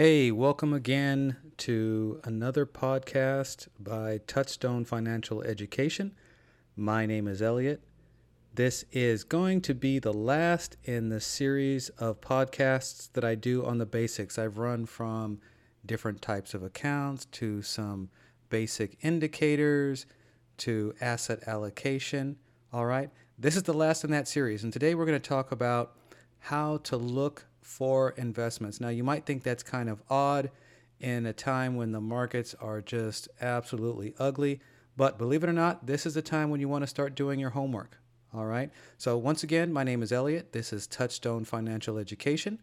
Hey, welcome again to another podcast by Touchstone Financial Education. My name is Elliott. This is going to be the last in the series of podcasts that I do on the basics. I've run from different types of accounts to some basic indicators to asset allocation. All right, this is the last in that series, and today we're going to talk about how to look for investments. Now, you might think that's kind of odd in a time when the markets are just absolutely ugly, but believe it or not, this is the time when you want to start doing your homework. All right. So, once again, my name is Elliott. This is Touchstone Financial Education.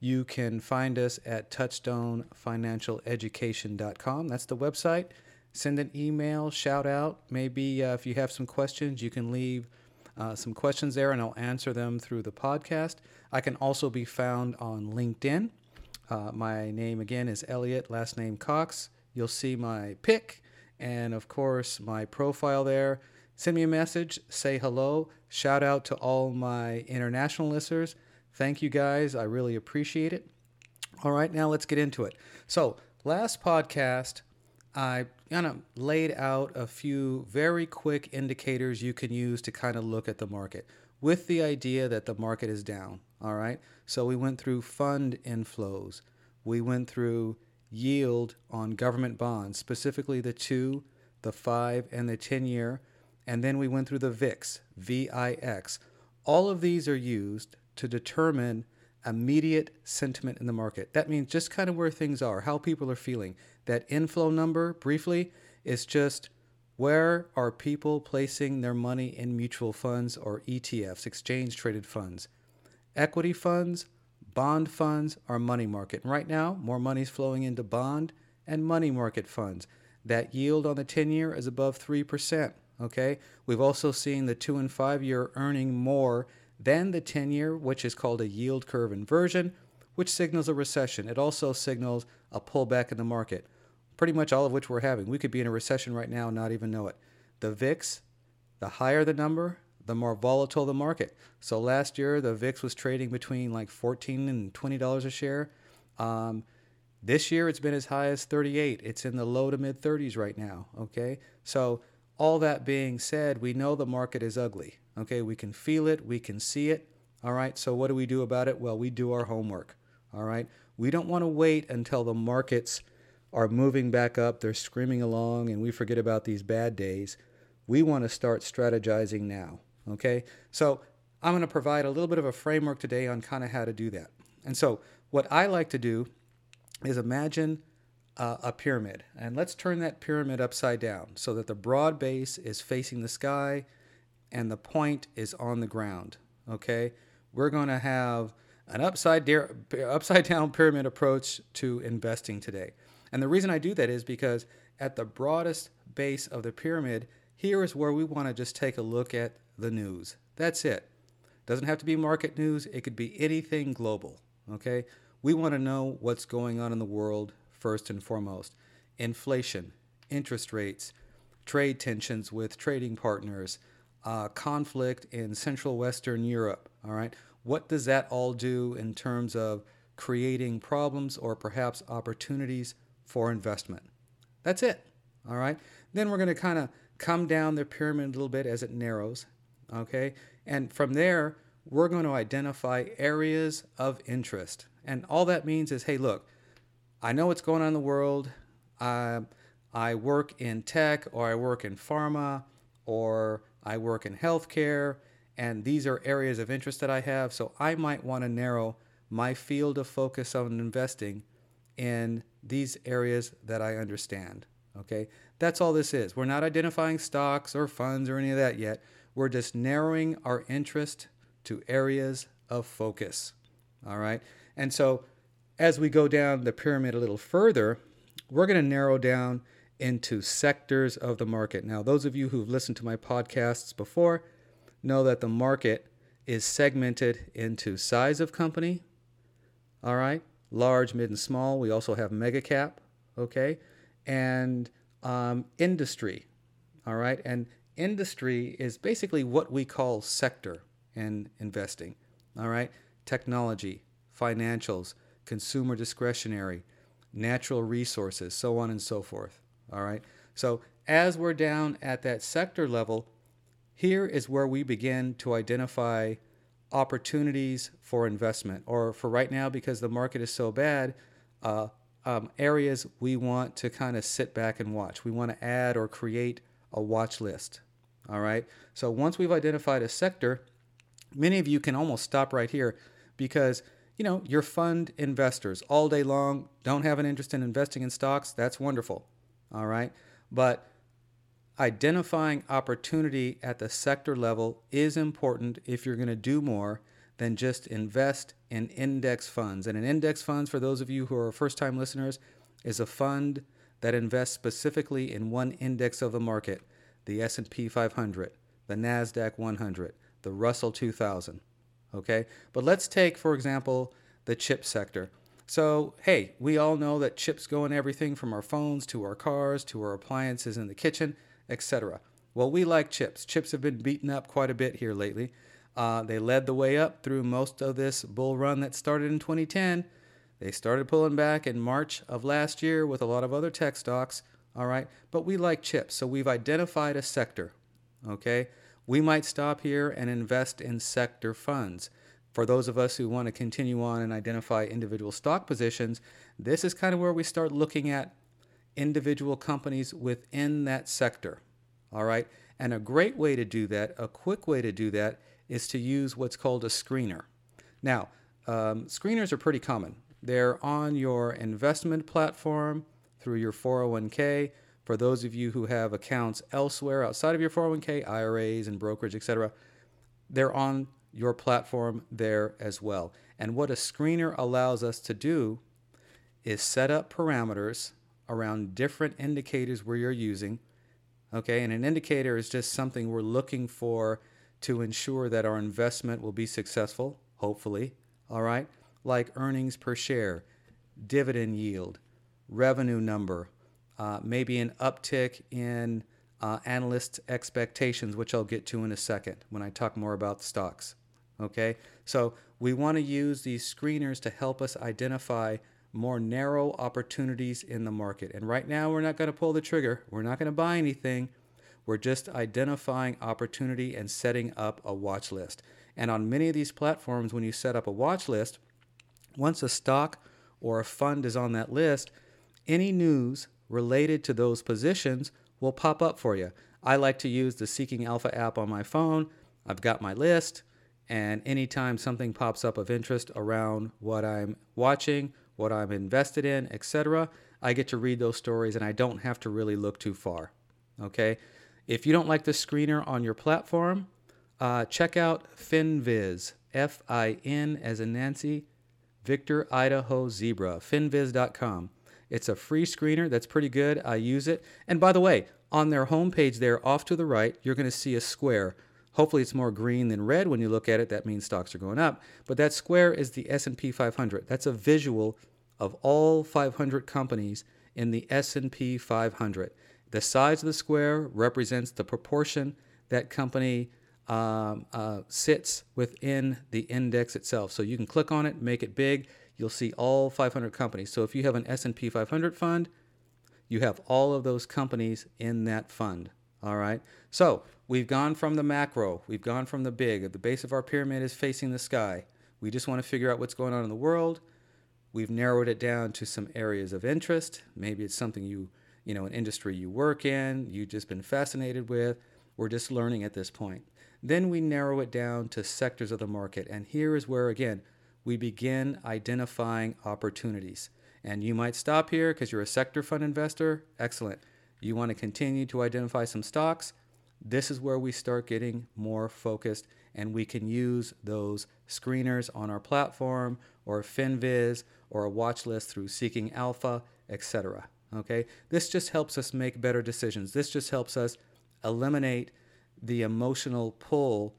You can find us at touchstonefinancialeducation.com. That's the website. Send an email, shout out. Maybe uh, if you have some questions, you can leave uh, some questions there and I'll answer them through the podcast. I can also be found on LinkedIn. Uh, my name again is Elliott, last name Cox. You'll see my pic and, of course, my profile there. Send me a message, say hello, shout out to all my international listeners. Thank you guys. I really appreciate it. All right, now let's get into it. So, last podcast, I kind of laid out a few very quick indicators you can use to kind of look at the market with the idea that the market is down. All right. So we went through fund inflows, we went through yield on government bonds, specifically the two, the five, and the 10 year. And then we went through the VIX, VIX. All of these are used to determine immediate sentiment in the market. That means just kind of where things are, how people are feeling. That inflow number, briefly, is just where are people placing their money in mutual funds or ETFs, exchange traded funds? Equity funds, bond funds, or money market. And right now, more money is flowing into bond and money market funds. That yield on the 10 year is above 3%. Okay. We've also seen the two and five year earning more than the 10 year, which is called a yield curve inversion, which signals a recession. It also signals a pullback in the market, pretty much all of which we're having. We could be in a recession right now and not even know it. The VIX, the higher the number, the more volatile the market. So last year, the VIX was trading between like 14 and $20 a share. Um, this year, it's been as high as 38. It's in the low to mid 30s right now. Okay. So, all that being said, we know the market is ugly. Okay, we can feel it, we can see it. All right, so what do we do about it? Well, we do our homework. All right, we don't want to wait until the markets are moving back up, they're screaming along, and we forget about these bad days. We want to start strategizing now. Okay, so I'm going to provide a little bit of a framework today on kind of how to do that. And so, what I like to do is imagine uh, a pyramid, and let's turn that pyramid upside down so that the broad base is facing the sky and the point is on the ground. Okay, we're going to have an upside, de- upside down pyramid approach to investing today. And the reason I do that is because at the broadest base of the pyramid, here is where we want to just take a look at the news. That's it. Doesn't have to be market news, it could be anything global. Okay? We want to know what's going on in the world first and foremost. Inflation, interest rates, trade tensions with trading partners, uh, conflict in Central Western Europe. All right, what does that all do in terms of creating problems or perhaps opportunities for investment? That's it. All right. Then we're going to kind of come down the pyramid a little bit as it narrows. Okay, and from there we're going to identify areas of interest, and all that means is, hey, look, I know what's going on in the world. Uh, I work in tech or I work in pharma or I work in healthcare, and these are areas of interest that I have. So I might want to narrow my field of focus on investing in these areas that I understand. Okay, that's all this is. We're not identifying stocks or funds or any of that yet. We're just narrowing our interest to areas of focus. All right, and so as we go down the pyramid a little further, we're going to narrow down into sectors of the market. Now, those of you who've listened to my podcasts before know that the market is segmented into size of company, all right, large, mid, and small. We also have mega cap, okay, and um, industry, all right. And industry is basically what we call sector in investing, all right. Technology, financials, consumer discretionary, natural resources, so on and so forth. All right. So as we're down at that sector level, here is where we begin to identify opportunities for investment, or for right now, because the market is so bad, uh, um, areas we want to kind of sit back and watch. We want to add or create a watch list. All right. So once we've identified a sector, many of you can almost stop right here because you know your fund investors all day long don't have an interest in investing in stocks. That's wonderful. All right. But identifying opportunity at the sector level is important if you're going to do more than just invest in index funds. And an index funds, for those of you who are first time listeners, is a fund that invests specifically in one index of the market, the S&P 500, the Nasdaq 100, the Russell 2000. Okay? But let's take for example the chip sector. So, hey, we all know that chips go in everything from our phones to our cars to our appliances in the kitchen, etc. Well, we like chips. Chips have been beaten up quite a bit here lately. Uh, they led the way up through most of this bull run that started in 2010. They started pulling back in March of last year with a lot of other tech stocks. All right, but we like chips, so we've identified a sector. Okay, we might stop here and invest in sector funds. For those of us who want to continue on and identify individual stock positions, this is kind of where we start looking at individual companies within that sector. All right. And a great way to do that, a quick way to do that, is to use what's called a screener. Now, um, screeners are pretty common. They're on your investment platform through your 401k. For those of you who have accounts elsewhere outside of your 401k, IRAs and brokerage, etc., they're on your platform there as well. And what a screener allows us to do is set up parameters around different indicators where you're using. Okay, and an indicator is just something we're looking for to ensure that our investment will be successful, hopefully. All right, like earnings per share, dividend yield, revenue number, uh, maybe an uptick in uh, analysts' expectations, which I'll get to in a second when I talk more about stocks. Okay, so we want to use these screeners to help us identify more narrow opportunities in the market. And right now, we're not going to pull the trigger, we're not going to buy anything. We're just identifying opportunity and setting up a watch list. And on many of these platforms, when you set up a watch list, once a stock or a fund is on that list, any news related to those positions will pop up for you. I like to use the Seeking Alpha app on my phone. I've got my list, and anytime something pops up of interest around what I'm watching what I'm invested in, etc., I get to read those stories and I don't have to really look too far. Okay? If you don't like the screener on your platform, uh, check out FinViz, F I N as in Nancy, Victor, Idaho, Zebra, finviz.com. It's a free screener that's pretty good. I use it. And by the way, on their homepage there, off to the right, you're going to see a square. Hopefully it's more green than red when you look at it. That means stocks are going up. But that square is the S&P 500. That's a visual of all 500 companies in the S&P 500. The size of the square represents the proportion that company um, uh, sits within the index itself. So you can click on it, make it big. You'll see all 500 companies. So if you have an S&P 500 fund, you have all of those companies in that fund. All right. So we've gone from the macro, we've gone from the big. The base of our pyramid is facing the sky. We just want to figure out what's going on in the world. We've narrowed it down to some areas of interest. Maybe it's something you, you know, an industry you work in, you've just been fascinated with. We're just learning at this point. Then we narrow it down to sectors of the market. And here is where, again, we begin identifying opportunities. And you might stop here because you're a sector fund investor. Excellent. You want to continue to identify some stocks. This is where we start getting more focused, and we can use those screeners on our platform or FinViz or a watch list through Seeking Alpha, etc. Okay, this just helps us make better decisions. This just helps us eliminate the emotional pull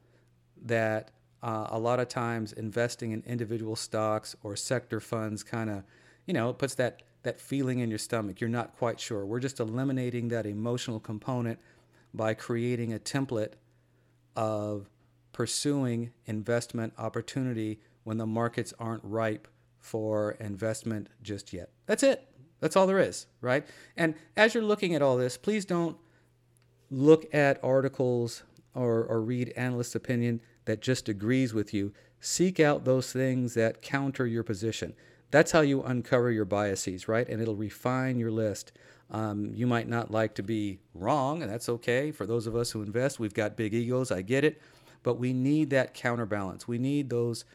that uh, a lot of times investing in individual stocks or sector funds kind of, you know, puts that that feeling in your stomach. You're not quite sure. We're just eliminating that emotional component by creating a template of pursuing investment opportunity when the markets aren't ripe for investment just yet. That's it. That's all there is, right? And as you're looking at all this, please don't look at articles or, or read analyst opinion that just agrees with you. Seek out those things that counter your position. That's how you uncover your biases, right? And it'll refine your list. Um, you might not like to be wrong, and that's okay. For those of us who invest, we've got big egos. I get it. But we need that counterbalance. We need those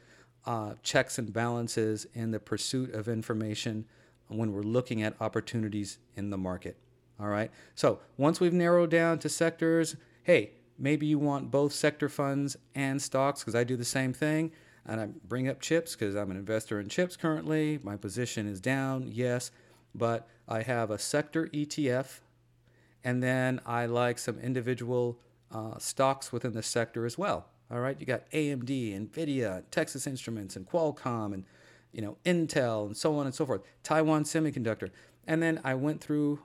uh, checks and balances in the pursuit of information when we're looking at opportunities in the market. All right. So once we've narrowed down to sectors, hey, maybe you want both sector funds and stocks because I do the same thing. And I bring up chips because I'm an investor in chips currently. My position is down, yes, but I have a sector ETF, and then I like some individual uh, stocks within the sector as well. All right, you got AMD, Nvidia, Texas Instruments, and Qualcomm, and you know Intel, and so on and so forth. Taiwan Semiconductor, and then I went through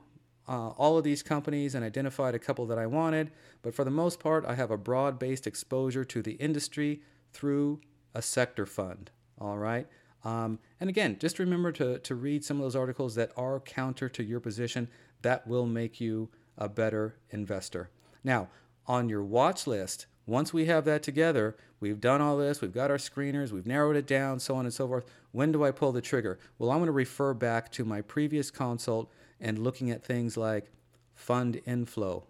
uh, all of these companies and identified a couple that I wanted. But for the most part, I have a broad-based exposure to the industry through a sector fund. All right. Um, and again, just remember to, to read some of those articles that are counter to your position. That will make you a better investor. Now, on your watch list, once we have that together, we've done all this, we've got our screeners, we've narrowed it down, so on and so forth. When do I pull the trigger? Well, I'm going to refer back to my previous consult and looking at things like fund inflow,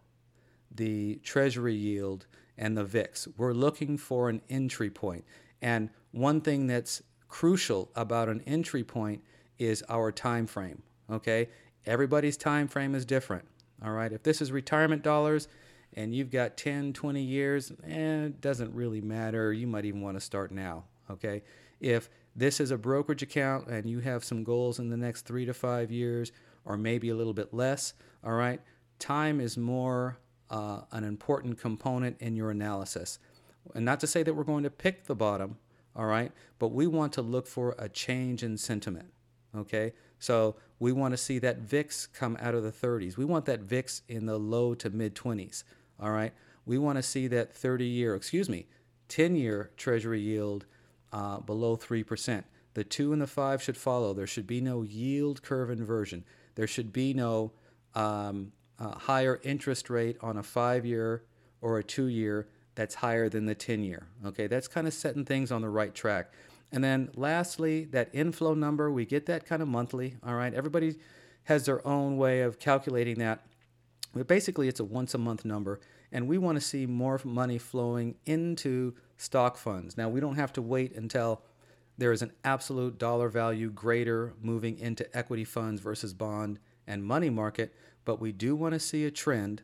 the treasury yield, and the VIX. We're looking for an entry point. And one thing that's crucial about an entry point is our time frame. Okay, everybody's time frame is different. All right, if this is retirement dollars and you've got 10, 20 years, eh, it doesn't really matter. You might even want to start now. Okay, if this is a brokerage account and you have some goals in the next three to five years, or maybe a little bit less, all right, time is more uh, an important component in your analysis. And not to say that we're going to pick the bottom, all right, but we want to look for a change in sentiment, okay? So we want to see that VIX come out of the 30s. We want that VIX in the low to mid 20s, all right? We want to see that 30 year, excuse me, 10 year treasury yield uh, below 3%. The two and the five should follow. There should be no yield curve inversion. There should be no um, uh, higher interest rate on a five year or a two year that's higher than the 10 year. Okay, that's kind of setting things on the right track. And then lastly, that inflow number, we get that kind of monthly. All right, everybody has their own way of calculating that. But basically, it's a once a month number, and we want to see more money flowing into stock funds. Now, we don't have to wait until there is an absolute dollar value greater moving into equity funds versus bond and money market, but we do want to see a trend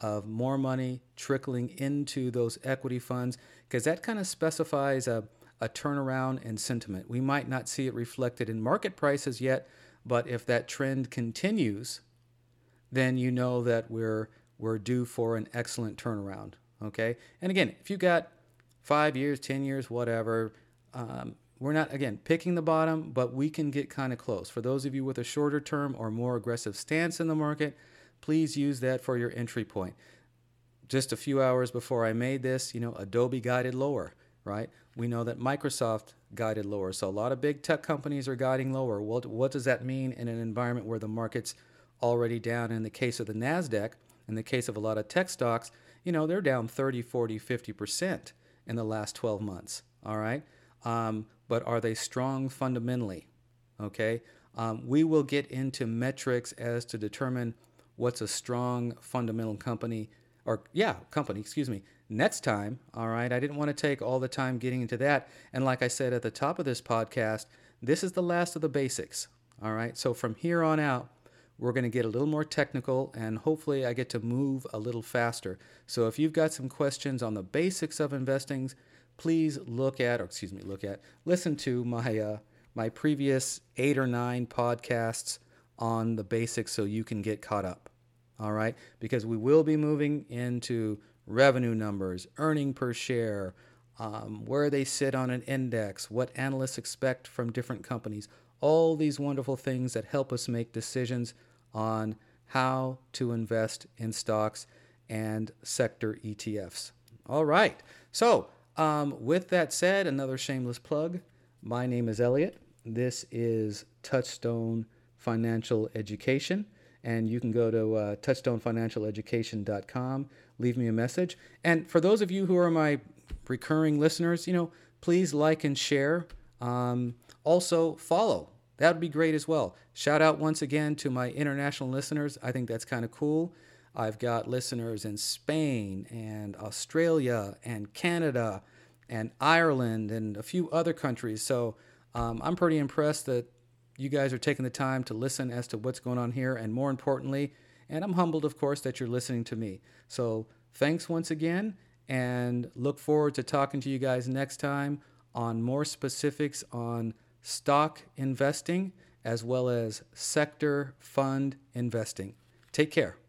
of more money trickling into those equity funds because that kind of specifies a, a turnaround in sentiment. We might not see it reflected in market prices yet, but if that trend continues, then you know that we're we're due for an excellent turnaround. Okay, and again, if you got five years, ten years, whatever, um, we're not again picking the bottom, but we can get kind of close. For those of you with a shorter term or more aggressive stance in the market, please use that for your entry point. Just a few hours before I made this, you know, Adobe guided lower, right? We know that Microsoft guided lower. So a lot of big tech companies are guiding lower. What, what does that mean in an environment where the market's already down? In the case of the NASDAQ, in the case of a lot of tech stocks, you know, they're down 30, 40, 50% in the last 12 months, all right? Um, but are they strong fundamentally? Okay. Um, we will get into metrics as to determine what's a strong fundamental company or yeah company excuse me next time all right i didn't want to take all the time getting into that and like i said at the top of this podcast this is the last of the basics all right so from here on out we're going to get a little more technical and hopefully i get to move a little faster so if you've got some questions on the basics of investing please look at or excuse me look at listen to my uh, my previous eight or nine podcasts on the basics so you can get caught up. All right? Because we will be moving into revenue numbers, earning per share, um, where they sit on an index, what analysts expect from different companies, all these wonderful things that help us make decisions on how to invest in stocks and sector ETFs. All right. So, um, with that said, another shameless plug. My name is Elliott. this is Touchstone Financial Education. And you can go to uh, touchstonefinancialeducation.com, leave me a message. And for those of you who are my recurring listeners, you know, please like and share. Um, also, follow. That would be great as well. Shout out once again to my international listeners. I think that's kind of cool. I've got listeners in Spain and Australia and Canada and Ireland and a few other countries. So um, I'm pretty impressed that you guys are taking the time to listen as to what's going on here. And more importantly, and I'm humbled, of course, that you're listening to me. So thanks once again and look forward to talking to you guys next time on more specifics on stock investing as well as sector fund investing. Take care.